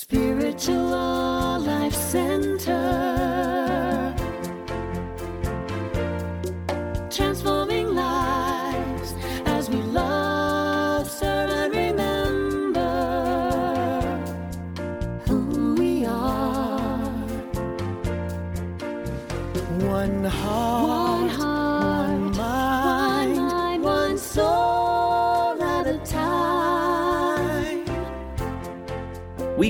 Spiritual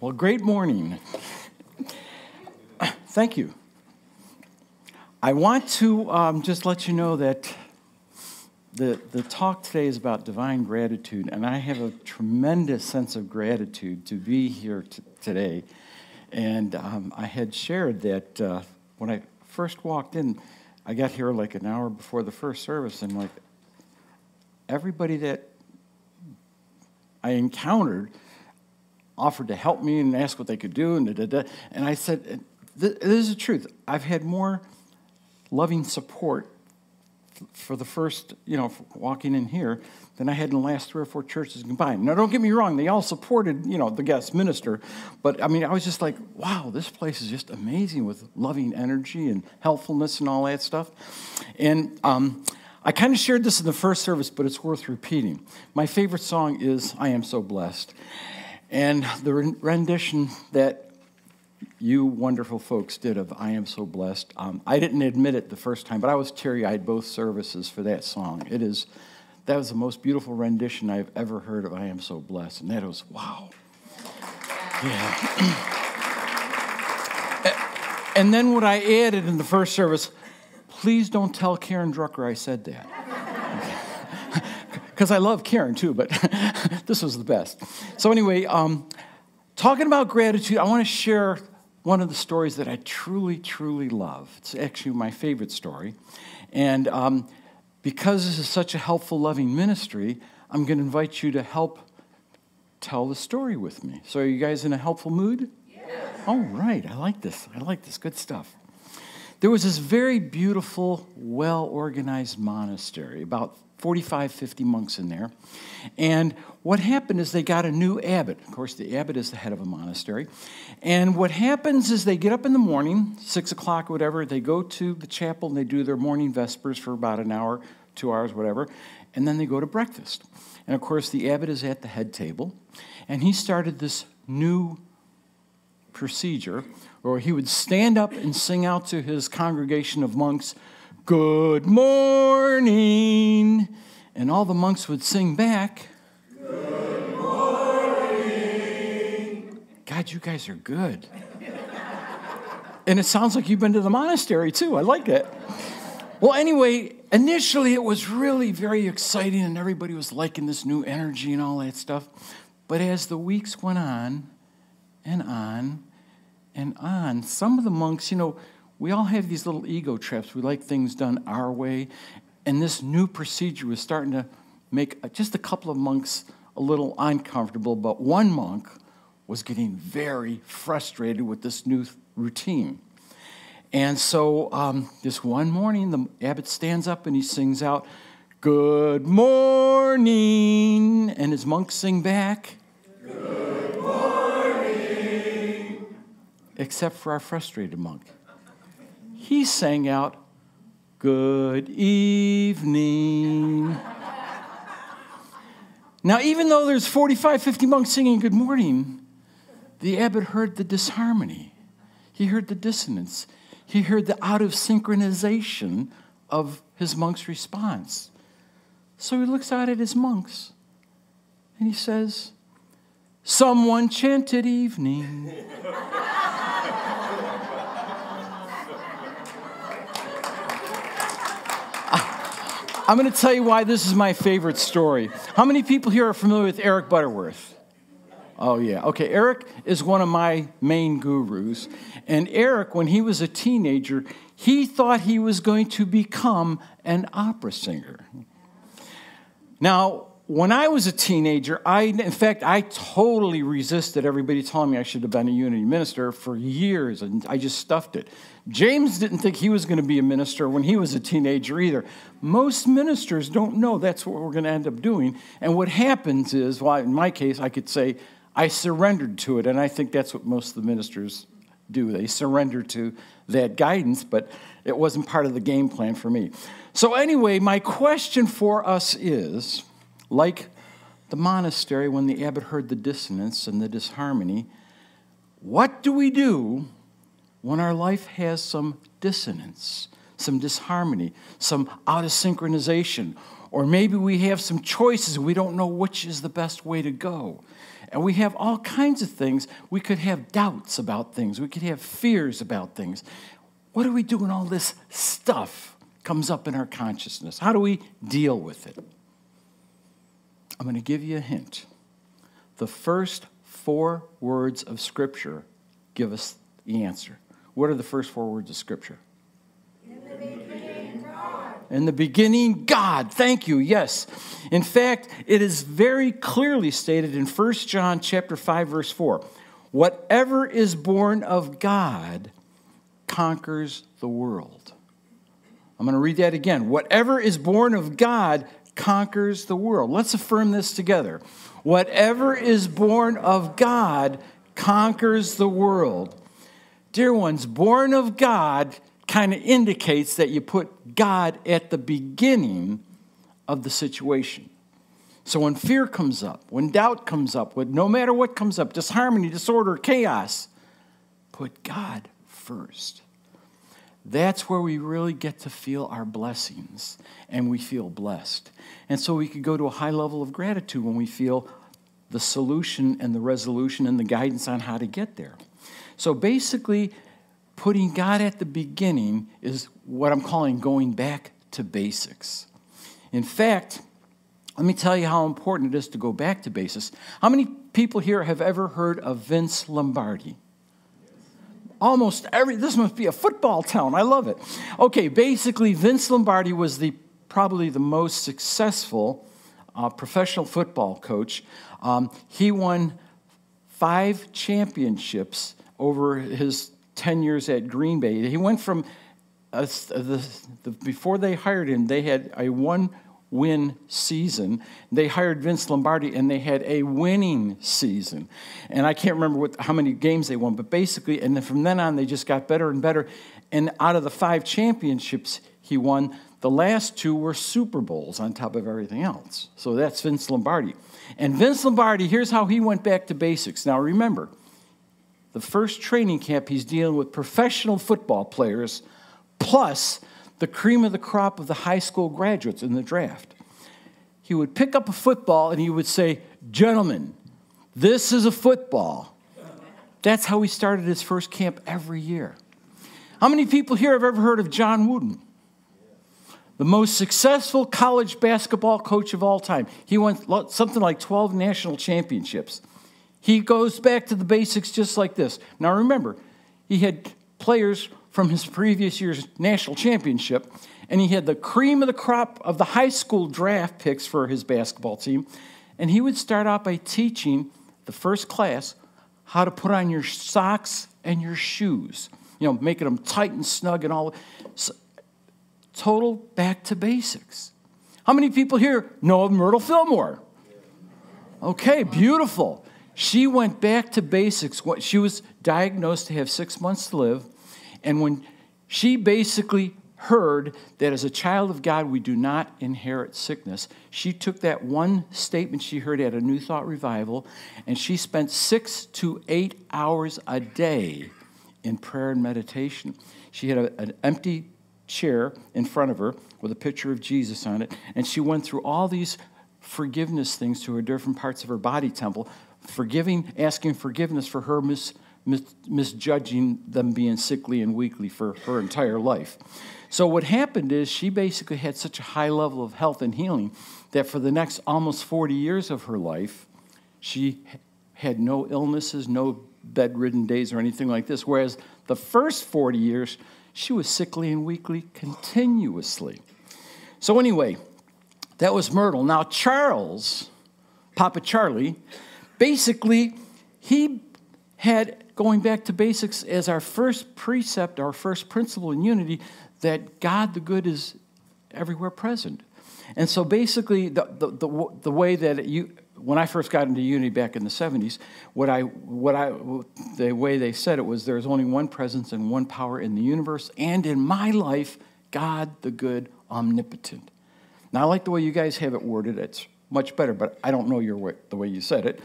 Well, great morning. Thank you. I want to um, just let you know that the, the talk today is about divine gratitude, and I have a tremendous sense of gratitude to be here today. And um, I had shared that uh, when I first walked in, I got here like an hour before the first service, and like everybody that I encountered offered to help me and ask what they could do, and da, da, da. and I said, "This is the truth. I've had more loving support for the first, you know, walking in here than I had in the last three or four churches combined. Now, don't get me wrong; they all supported, you know, the guest minister, but I mean, I was just like, wow, this place is just amazing with loving energy and helpfulness and all that stuff, and. Um, I kind of shared this in the first service, but it's worth repeating. My favorite song is I Am So Blessed. And the rendition that you wonderful folks did of I Am So Blessed, um, I didn't admit it the first time, but I was teary eyed both services for that song. It is, that was the most beautiful rendition I've ever heard of I Am So Blessed. And that was, wow. Yeah. and then what I added in the first service, please don't tell Karen Drucker I said that because I love Karen too, but this was the best. So, anyway, um, talking about gratitude, I want to share one of the stories that I truly, truly love. It's actually my favorite story. And um, because this is such a helpful, loving ministry, I'm going to invite you to help tell the story with me. So, are you guys in a helpful mood? Yes. All right, I like this. I like this. Good stuff. There was this very beautiful, well organized monastery, about 45, 50 monks in there. And what happened is they got a new abbot. Of course, the abbot is the head of a monastery. And what happens is they get up in the morning, six o'clock, or whatever, they go to the chapel and they do their morning vespers for about an hour, two hours, whatever, and then they go to breakfast. And of course, the abbot is at the head table, and he started this new procedure where he would stand up and sing out to his congregation of monks, Good morning. And all the monks would sing back, Good morning. God, you guys are good. and it sounds like you've been to the monastery too. I like it. Well, anyway, initially it was really very exciting and everybody was liking this new energy and all that stuff. But as the weeks went on and on and on, some of the monks, you know, we all have these little ego traps. We like things done our way. And this new procedure was starting to make just a couple of monks a little uncomfortable, but one monk was getting very frustrated with this new routine. And so um, this one morning, the abbot stands up and he sings out, Good morning. And his monks sing back, Good Except for our frustrated monk. He sang out, Good evening. now, even though there's 45, 50 monks singing good morning, the abbot heard the disharmony. He heard the dissonance. He heard the out of synchronization of his monk's response. So he looks out at his monks and he says, Someone chanted evening. I'm going to tell you why this is my favorite story. How many people here are familiar with Eric Butterworth? Oh, yeah. Okay, Eric is one of my main gurus. And Eric, when he was a teenager, he thought he was going to become an opera singer. Now, when I was a teenager, I, in fact, I totally resisted everybody telling me I should have been a unity minister for years, and I just stuffed it. James didn't think he was going to be a minister when he was a teenager either. Most ministers don't know that's what we're going to end up doing. And what happens is, well, in my case, I could say, I surrendered to it, and I think that's what most of the ministers do. They surrender to that guidance, but it wasn't part of the game plan for me. So, anyway, my question for us is like the monastery when the abbot heard the dissonance and the disharmony, what do we do when our life has some dissonance, some disharmony, some out of synchronization? Or maybe we have some choices, we don't know which is the best way to go. And we have all kinds of things. We could have doubts about things, we could have fears about things. What do we do when all this stuff comes up in our consciousness? How do we deal with it? I'm going to give you a hint. The first four words of Scripture give us the answer. What are the first four words of Scripture? In the beginning, God. In the beginning, God. Thank you. Yes. In fact, it is very clearly stated in 1 John chapter 5 verse 4. Whatever is born of God conquers the world. I'm going to read that again. Whatever is born of God conquers the world. Let's affirm this together. Whatever is born of God conquers the world. Dear ones, born of God kind of indicates that you put God at the beginning of the situation. So when fear comes up, when doubt comes up, when no matter what comes up, disharmony, disorder, chaos, put God first. That's where we really get to feel our blessings and we feel blessed. And so we could go to a high level of gratitude when we feel the solution and the resolution and the guidance on how to get there. So basically, putting God at the beginning is what I'm calling going back to basics. In fact, let me tell you how important it is to go back to basics. How many people here have ever heard of Vince Lombardi? Almost every, this must be a football town. I love it. Okay, basically, Vince Lombardi was the probably the most successful uh, professional football coach. Um, he won five championships over his 10 years at Green Bay. He went from, uh, the, the, before they hired him, they had a one win season. They hired Vince Lombardi and they had a winning season. And I can't remember what, how many games they won, but basically, and then from then on, they just got better and better. And out of the five championships he won, the last two were Super Bowls on top of everything else. So that's Vince Lombardi. And Vince Lombardi, here's how he went back to basics. Now remember, the first training camp, he's dealing with professional football players plus the cream of the crop of the high school graduates in the draft. He would pick up a football and he would say, Gentlemen, this is a football. That's how he started his first camp every year. How many people here have ever heard of John Wooden? The most successful college basketball coach of all time. He won something like 12 national championships. He goes back to the basics just like this. Now remember, he had players from his previous year's national championship, and he had the cream of the crop of the high school draft picks for his basketball team. And he would start out by teaching the first class how to put on your socks and your shoes, you know, making them tight and snug and all. So, total back to basics. How many people here know of Myrtle Fillmore? Okay, beautiful. She went back to basics. She was diagnosed to have six months to live. And when she basically heard that as a child of God, we do not inherit sickness, she took that one statement she heard at a New Thought revival and she spent six to eight hours a day in prayer and meditation. She had a, an empty chair in front of her with a picture of Jesus on it, and she went through all these forgiveness things to her different parts of her body temple, forgiving, asking forgiveness for her mis mis- misjudging them being sickly and weakly for her entire life. So, what happened is she basically had such a high level of health and healing that for the next almost 40 years of her life, she had no illnesses, no bedridden days or anything like this. Whereas the first 40 years, she was sickly and weakly continuously. So, anyway, that was Myrtle. Now, Charles, Papa Charlie, basically, he had, going back to basics, as our first precept, our first principle in unity, that God the good is everywhere present. And so basically, the, the, the, the way that you, when I first got into unity back in the 70s, what I, what I, the way they said it was there's only one presence and one power in the universe and in my life, God the good, omnipotent. Now, I like the way you guys have it worded. It's much better, but I don't know your way, the way you said it.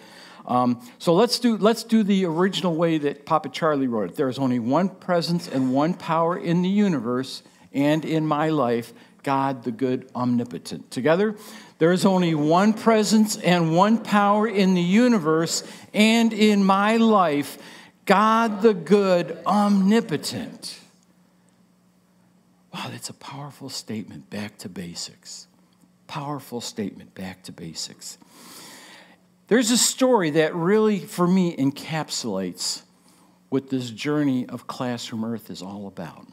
Um, so let's do, let's do the original way that Papa Charlie wrote it. There is only one presence and one power in the universe and in my life, God the good omnipotent. Together, there is only one presence and one power in the universe and in my life, God the good omnipotent. Wow, that's a powerful statement back to basics. Powerful statement back to basics. There's a story that really, for me, encapsulates what this journey of Classroom Earth is all about.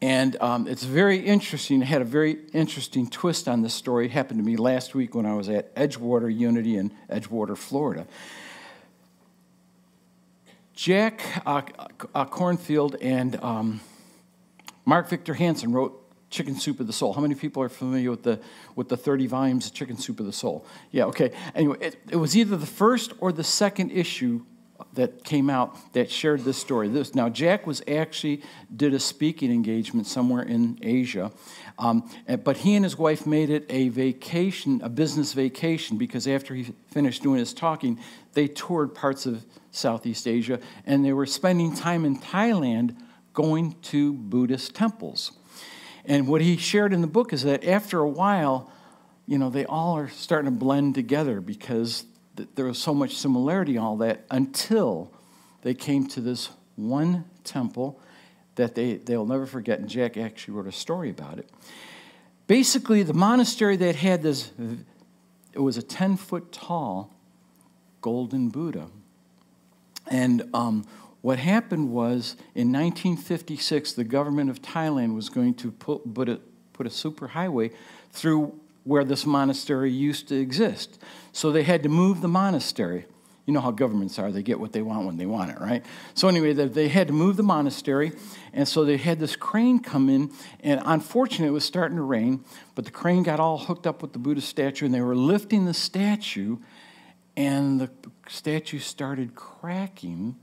And um, it's very interesting. It had a very interesting twist on this story. It happened to me last week when I was at Edgewater Unity in Edgewater, Florida. Jack uh, uh, Canfield and um, Mark Victor Hansen wrote Chicken Soup of the Soul. How many people are familiar with the, with the 30 volumes of Chicken Soup of the Soul? Yeah, okay. Anyway, it, it was either the first or the second issue that came out that shared this story. This now Jack was actually did a speaking engagement somewhere in Asia, um, but he and his wife made it a vacation, a business vacation, because after he finished doing his talking, they toured parts of Southeast Asia and they were spending time in Thailand, going to Buddhist temples. And what he shared in the book is that after a while, you know, they all are starting to blend together because there was so much similarity all that until they came to this one temple that they, they'll never forget. And Jack actually wrote a story about it. Basically, the monastery that had this, it was a 10 foot tall golden Buddha. And um, what happened was in 1956, the government of Thailand was going to put, put, a, put a superhighway through where this monastery used to exist. So they had to move the monastery. You know how governments are, they get what they want when they want it, right? So, anyway, they had to move the monastery, and so they had this crane come in, and unfortunately, it was starting to rain, but the crane got all hooked up with the Buddha statue, and they were lifting the statue, and the statue started cracking,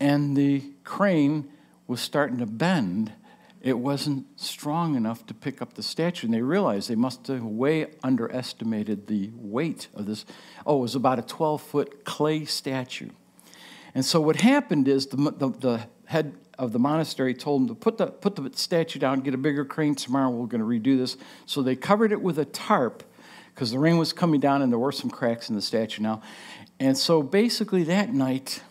and the crane was starting to bend it wasn't strong enough to pick up the statue. And they realized they must have way underestimated the weight of this. Oh, it was about a 12 foot clay statue. And so what happened is the, the, the head of the monastery told them to put the, put the statue down, get a bigger crane tomorrow, we're going to redo this. So they covered it with a tarp because the rain was coming down and there were some cracks in the statue now. And so basically that night,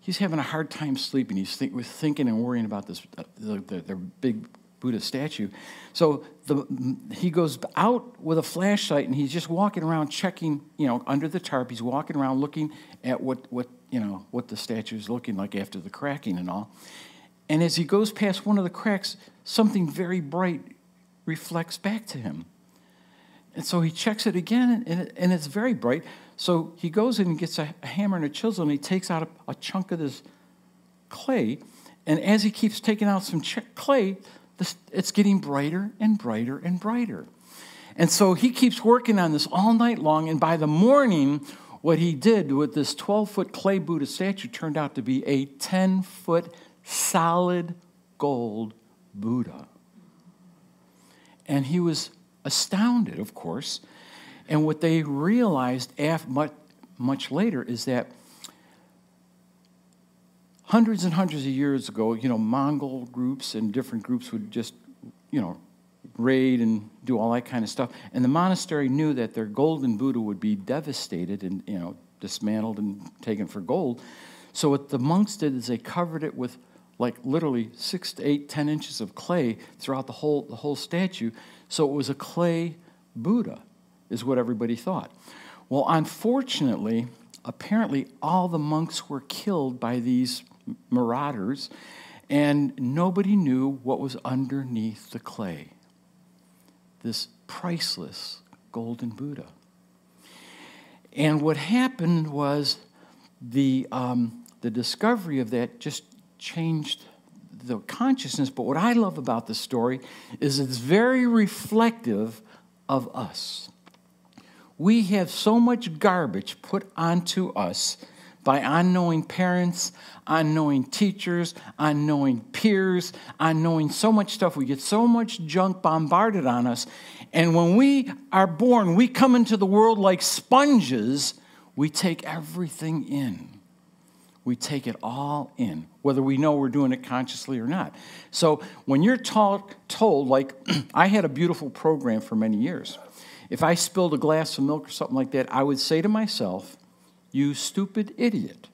he's having a hard time sleeping. He's think, thinking and worrying about this, uh, the, the, the big Buddha statue. So the, he goes out with a flashlight and he's just walking around checking, you know, under the tarp. He's walking around looking at what, what, you know, what the statue is looking like after the cracking and all. And as he goes past one of the cracks, something very bright reflects back to him. And so he checks it again, and, and it's very bright. So he goes in and gets a, a hammer and a chisel, and he takes out a, a, chunk of this clay. And as he keeps taking out some ch- clay, this, it's getting brighter and brighter and brighter. And so he keeps working on this all night long. And by the morning, what he did with this 12 foot clay Buddha statue turned out to be a 10 foot solid gold Buddha. And he was astounded, of course, and what they realized much, much later is that hundreds and hundreds of years ago, you know, Mongol groups and different groups would just, you know, raid and do all that kind of stuff. And the monastery knew that their golden Buddha would be devastated and, you know, dismantled and taken for gold. So what the monks did is they covered it with like literally six to eight, ten inches of clay throughout the whole, the whole statue. So it was a clay Buddha is what everybody thought. Well, unfortunately, apparently all the monks were killed by these marauders, and nobody knew what was underneath the clay. This priceless golden Buddha. And what happened was the, um, the discovery of that just changed the consciousness. But what I love about the story is it's very reflective of us. We have so much garbage put onto us by unknowing parents, unknowing teachers, unknowing peers, unknowing so much stuff. We get so much junk bombarded on us. And when we are born, we come into the world like sponges. We take everything in. We take it all in, whether we know we're doing it consciously or not. So when you're taught, told, like I had a beautiful program for many years. If I spilled a glass of milk or something like that, I would say to myself, You stupid idiot.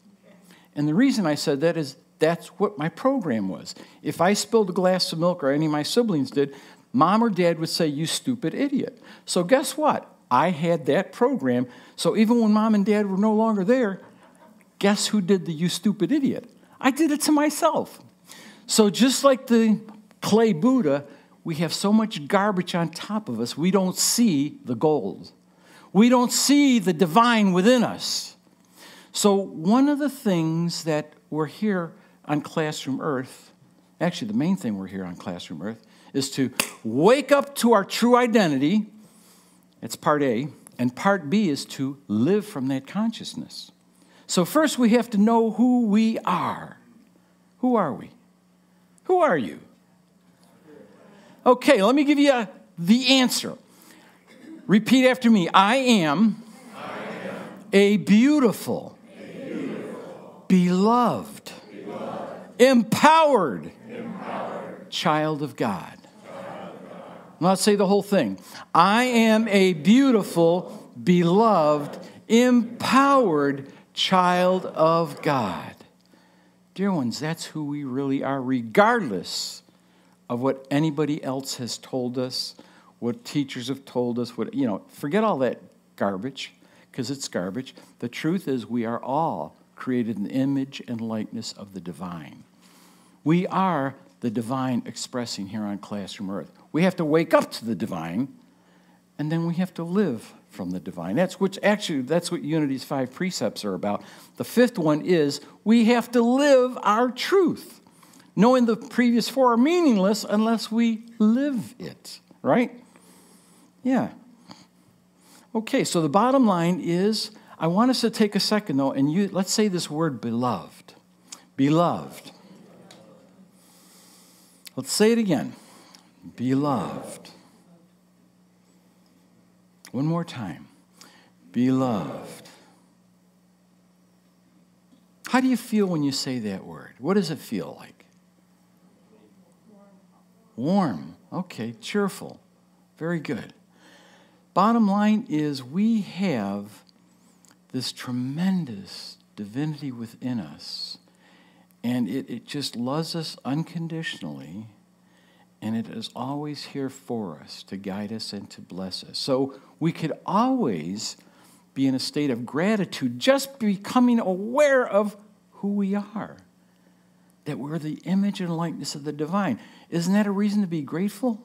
And the reason I said that is that's what my program was. If I spilled a glass of milk or any of my siblings did, mom or dad would say, You stupid idiot. So guess what? I had that program. So even when mom and dad were no longer there, guess who did the you stupid idiot? I did it to myself. So just like the clay Buddha, we have so much garbage on top of us, we don't see the gold. We don't see the divine within us. So, one of the things that we're here on Classroom Earth, actually, the main thing we're here on Classroom Earth, is to wake up to our true identity. It's part A. And part B is to live from that consciousness. So, first, we have to know who we are. Who are we? Who are you? Okay, let me give you a, the answer. Repeat after me I am, I am a, beautiful, a beautiful beloved, beloved empowered, empowered, child of God. Let's say the whole thing. I am a beautiful, beloved, empowered child of God. Dear ones, that's who we really are, regardless of what anybody else has told us, what teachers have told us, what, you know, forget all that garbage, because it's garbage. The truth is, we are all created in the image and likeness of the divine. We are the divine expressing here on Classroom Earth. We have to wake up to the divine, and then we have to live from the divine. That's which actually that's what Unity's five precepts are about. The fifth one is we have to live our truth. Knowing the previous four are meaningless unless we live it, right? Yeah. Okay, so the bottom line is I want us to take a second though and you let's say this word beloved. Beloved. Let's say it again. Beloved. One more time. Beloved. How do you feel when you say that word? What does it feel like? Warm. Okay, cheerful. Very good. Bottom line is we have this tremendous divinity within us, and it, it just loves us unconditionally and it is always here for us to guide us and to bless us. So we could always be in a state of gratitude, just becoming aware of who we are, that we're the image and likeness of the divine. Isn't that a reason to be grateful?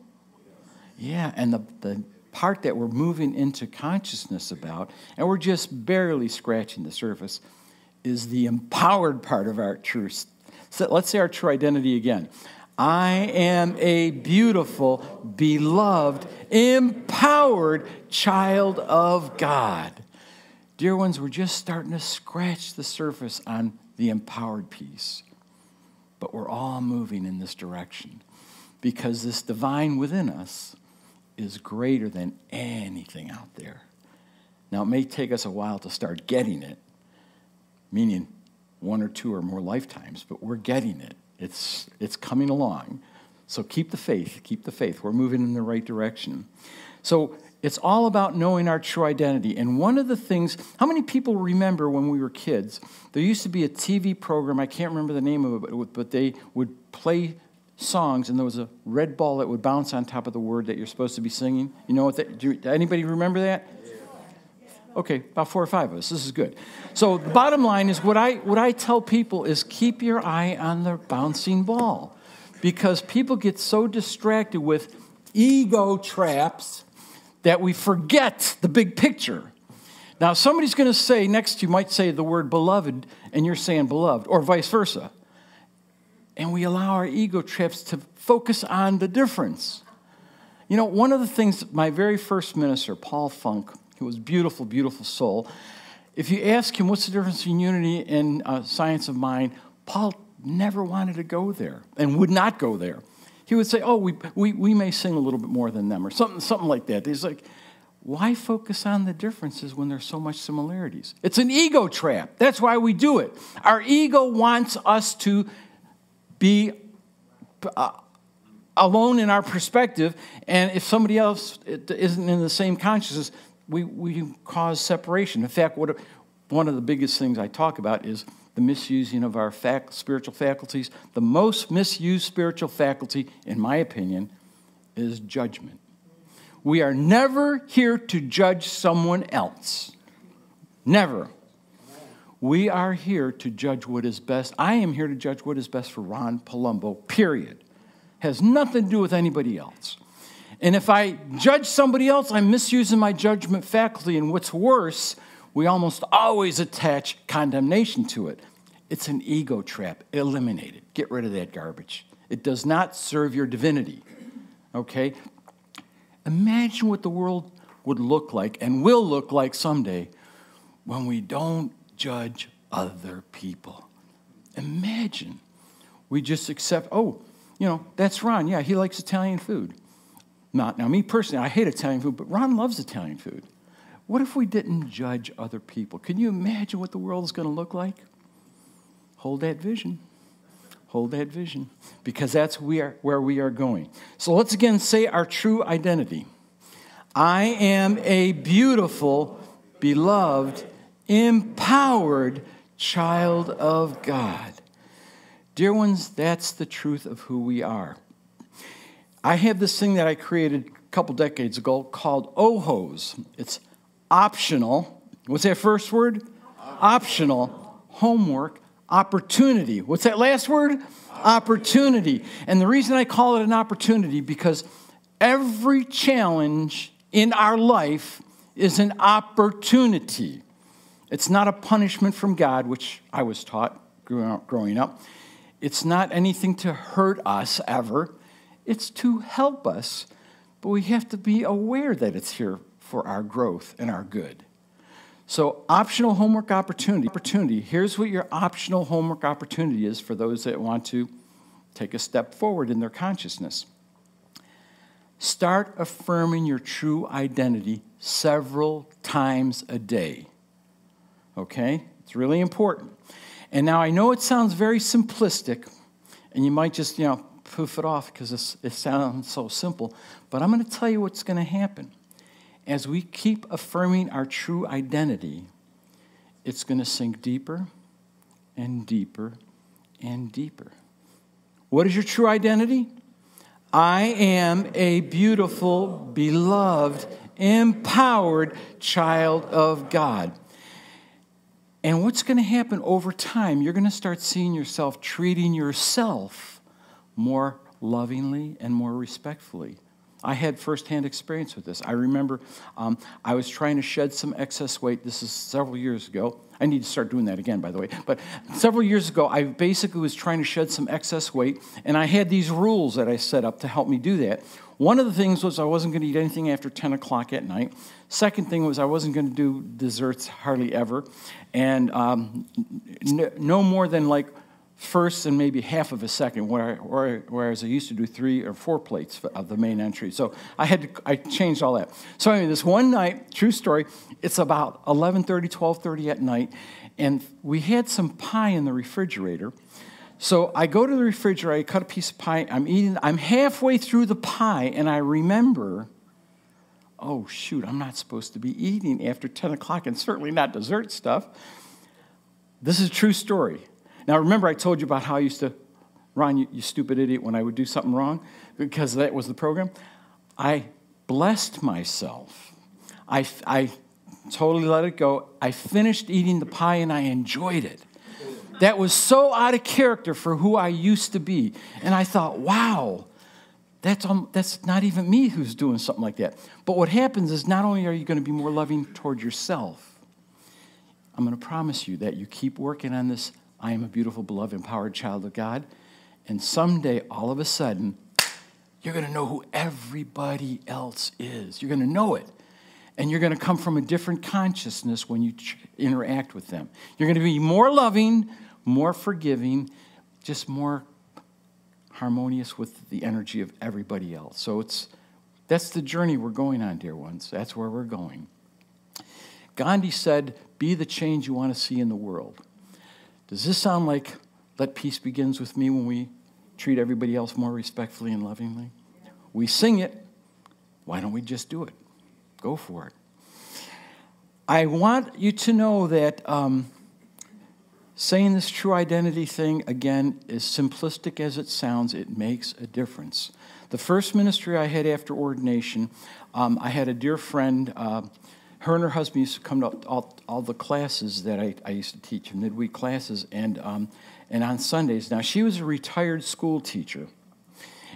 Yeah, and the, the part that we're moving into consciousness about, and we're just barely scratching the surface, is the empowered part of our truth. So let's say our true identity again. I am a beautiful, beloved, empowered child of God. Dear ones, we're just starting to scratch the surface on the empowered piece. But we're all moving in this direction because this divine within us is greater than anything out there. Now, it may take us a while to start getting it, meaning one or two or more lifetimes, but we're getting it. It's, it's coming along. So keep the faith, keep the faith. We're moving in the right direction. So it's all about knowing our true identity. And one of the things, how many people remember when we were kids? There used to be a TV program, I can't remember the name of it, but they would play songs and there was a red ball that would bounce on top of the word that you're supposed to be singing. You know what that, do anybody remember that? Okay, about four or five of us. This is good. So the bottom line is what I what I tell people is keep your eye on the bouncing ball. Because people get so distracted with ego traps that we forget the big picture. Now, somebody's going to say next you might say the word beloved, and you're saying beloved, or vice versa. And we allow our ego trips to focus on the difference. You know, one of the things my very first minister, Paul Funk, who was beautiful, beautiful soul, if you ask him what's the difference between unity and uh, science of mind, Paul never wanted to go there and would not go there. He would say, Oh, we, we, we may sing a little bit more than them, or something, something like that. He's like, why focus on the differences when there's so much similarities? It's an ego trap. That's why we do it. Our ego wants us to be uh, alone in our perspective, and if somebody else isn't in the same consciousness, we, we cause separation. In fact, what, one of the biggest things I talk about is the misusing of our fac- spiritual faculties. The most misused spiritual faculty, in my opinion, is judgment. We are never here to judge someone else. Never. We are here to judge what is best. I am here to judge what is best for Ron Palumbo, period. Has nothing to do with anybody else. And if I judge somebody else, I'm misusing my judgment faculty. And what's worse, we almost always attach condemnation to it. It's an ego trap. Eliminate it. Get rid of that garbage. It does not serve your divinity. Okay? Imagine what the world would look like and will look like someday when we don't judge other people. Imagine we just accept, oh, you know, that's Ron. Yeah, he likes Italian food. Not now, me personally, I hate Italian food, but Ron loves Italian food. What if we didn't judge other people? Can you imagine what the world is going to look like? Hold that vision. Hold that vision because that's where we are going. So let's again say our true identity. I am a beautiful, beloved, empowered child of God. Dear ones, that's the truth of who we are. I have this thing that I created a couple decades ago called OHOS. It's optional. What's that first word? Optional homework opportunity. What's that last word? Opportunity. And the reason I call it an opportunity because every challenge in our life is an opportunity. It's not a punishment from God, which I was taught growing up. It's not anything to hurt us ever. It's to help us, but we have to be aware that it's here for our growth and our good. So, optional homework opportunity. Opportunity. Here's what your optional homework opportunity is for those that want to take a step forward in their consciousness. Start affirming your true identity several times a day. Okay? It's really important. And now I know it sounds very simplistic, and you might just, you know, poof it off because it sounds so simple, but I'm going to tell you what's going to happen as we keep affirming our true identity, it's going to sink deeper and deeper and deeper. What is your true identity? I am a beautiful, beloved, empowered child of God. And what's going to happen over time? You're going to start seeing yourself treating yourself more lovingly and more respectfully. I had firsthand experience with this. I remember um, I was trying to shed some excess weight. This is several years ago. I need to start doing that again, by the way. But several years ago, I basically was trying to shed some excess weight, and I had these rules that I set up to help me do that. One of the things was I wasn't going to eat anything after 10 o'clock at night. Second thing was I wasn't going to do desserts hardly ever, and um, no more than like first and maybe half of a second, whereas I used to do three or four plates of the main entry. So I had to, I changed all that. So anyway, this one night, true story, it's about 11.30, 12.30 at night, and we had some pie in the refrigerator. So I go to the refrigerator, I cut a piece of pie, I'm eating, I'm halfway through the pie, and I remember, oh shoot, I'm not supposed to be eating after 10 o'clock, and certainly not dessert stuff. This is a true story. Now, remember, I told you about how I used to, Ron, you, you stupid idiot, when I would do something wrong, because that was the program. I blessed myself. I, I totally let it go. I finished eating the pie and I enjoyed it. That was so out of character for who I used to be. And I thought, wow, that's, um, that's not even me who's doing something like that. But what happens is not only are you going to be more loving toward yourself, I'm going to promise you that you keep working on this I am a beautiful, beloved, empowered child of God. And someday, all of a sudden, you're going to know who everybody else is. You're going to know it. And you're going to come from a different consciousness when you interact with them. You're going to be more loving, more forgiving, just more harmonious with the energy of everybody else. So it's that's the journey we're going on, dear ones. That's where we're going. Gandhi said, "Be the change you want to see in the world." Does this sound like let peace begins with me when we treat everybody else more respectfully and lovingly? We sing it. Why don't we just do it? Go for it. I want you to know that um, saying this true identity thing, again, as simplistic as it sounds, it makes a difference. The first ministry I had after ordination, um, I had a dear friend. Uh, her and her husband used to come to all, all the classes that I, I used to teach, midweek classes, and, um, and on Sundays. Now, she was a retired school teacher,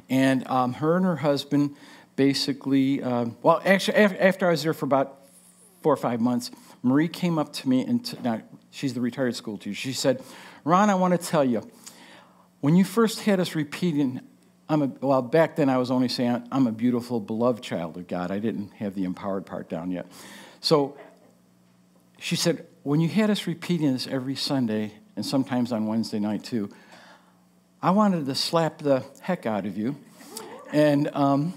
and um, her and her husband basically, uh, well, actually, after I was there for about four or five months, Marie came up to me, and t- now she's the retired school teacher. She said, Ron, I want to tell you, when you first had us repeating, I'm a, well, back then I was only saying, I'm a beautiful, beloved child of God. I didn't have the empowered part down yet. So she said, when you had us repeating this every Sunday, and sometimes on Wednesday night too, I wanted to slap the heck out of you. And, um,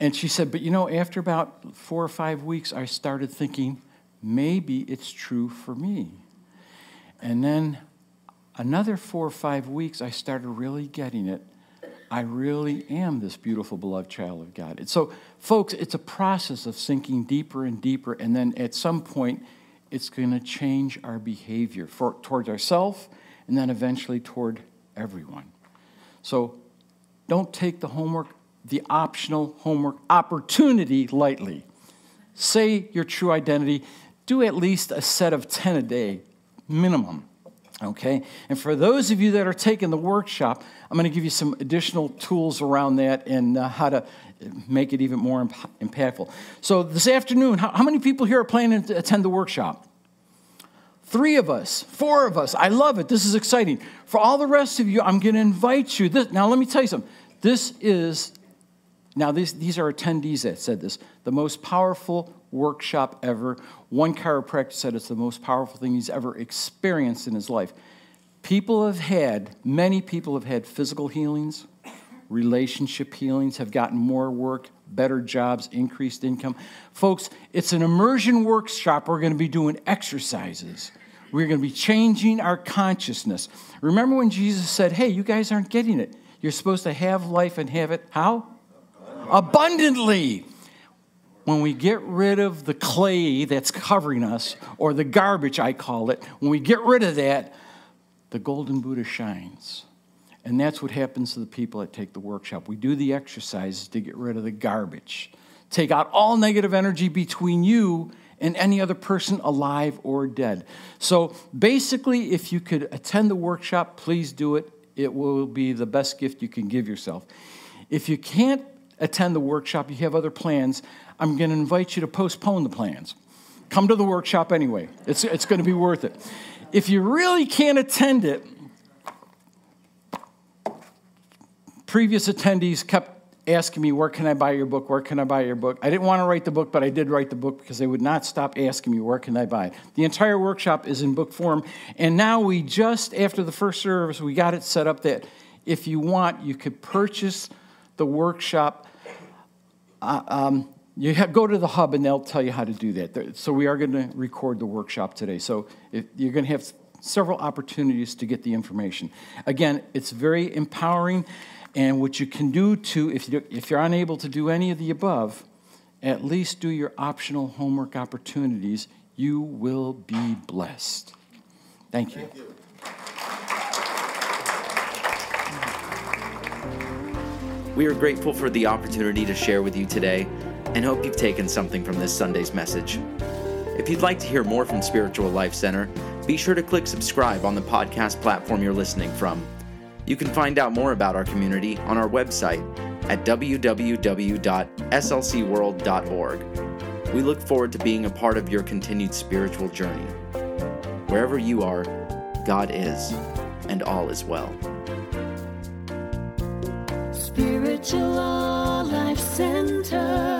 and she said, but you know, after about four or five weeks, I started thinking, maybe it's true for me. And then another four or five weeks, I started really getting it. I really am this beautiful, beloved child of God. And so, folks, it's a process of sinking deeper and deeper, and then at some point, it's going to change our behavior for, towards ourselves and then eventually toward everyone. So, don't take the homework, the optional homework opportunity lightly. Say your true identity. Do at least a set of 10 a day, minimum. Okay? And for those of you that are taking the workshop, I'm going to give you some additional tools around that and uh, how to make it even more imp- impactful. So, this afternoon, how, how many people here are planning to attend the workshop? Three of us, four of us. I love it. This is exciting. For all the rest of you, I'm going to invite you. This, now, let me tell you something. This is, now, these, these are attendees that said this, the most powerful workshop ever. One chiropractor said it's the most powerful thing he's ever experienced in his life. People have had, many people have had physical healings, relationship healings, have gotten more work, better jobs, increased income. Folks, it's an immersion workshop. We're going to be doing exercises. We're going to be changing our consciousness. Remember when Jesus said, Hey, you guys aren't getting it. You're supposed to have life and have it how? Abundantly. When we get rid of the clay that's covering us, or the garbage, I call it, when we get rid of that, the golden Buddha shines. And that's what happens to the people that take the workshop. We do the exercises to get rid of the garbage, take out all negative energy between you and any other person alive or dead. So basically, if you could attend the workshop, please do it. It will be the best gift you can give yourself. If you can't attend the workshop, you have other plans, I'm going to invite you to postpone the plans. Come to the workshop anyway, it's, it's going to be worth it. If you really can't attend it, previous attendees kept asking me, Where can I buy your book? Where can I buy your book? I didn't want to write the book, but I did write the book because they would not stop asking me, Where can I buy it? The entire workshop is in book form. And now we just, after the first service, we got it set up that if you want, you could purchase the workshop. Uh, um, you have, go to the hub and they'll tell you how to do that. So we are going to record the workshop today. So if, you're going to have several opportunities to get the information. Again, it's very empowering. And what you can do to, if, you, if you're unable to do any of the above, at least do your optional homework opportunities. You will be blessed. Thank you. Thank you. We are grateful for the opportunity to share with you today and hope you've taken something from this Sunday's message. If you'd like to hear more from Spiritual Life Center, be sure to click subscribe on the podcast platform you're listening from. You can find out more about our community on our website at www.slcworld.org. We look forward to being a part of your continued spiritual journey. Wherever you are, God is, and all is well. Spiritual Life Center.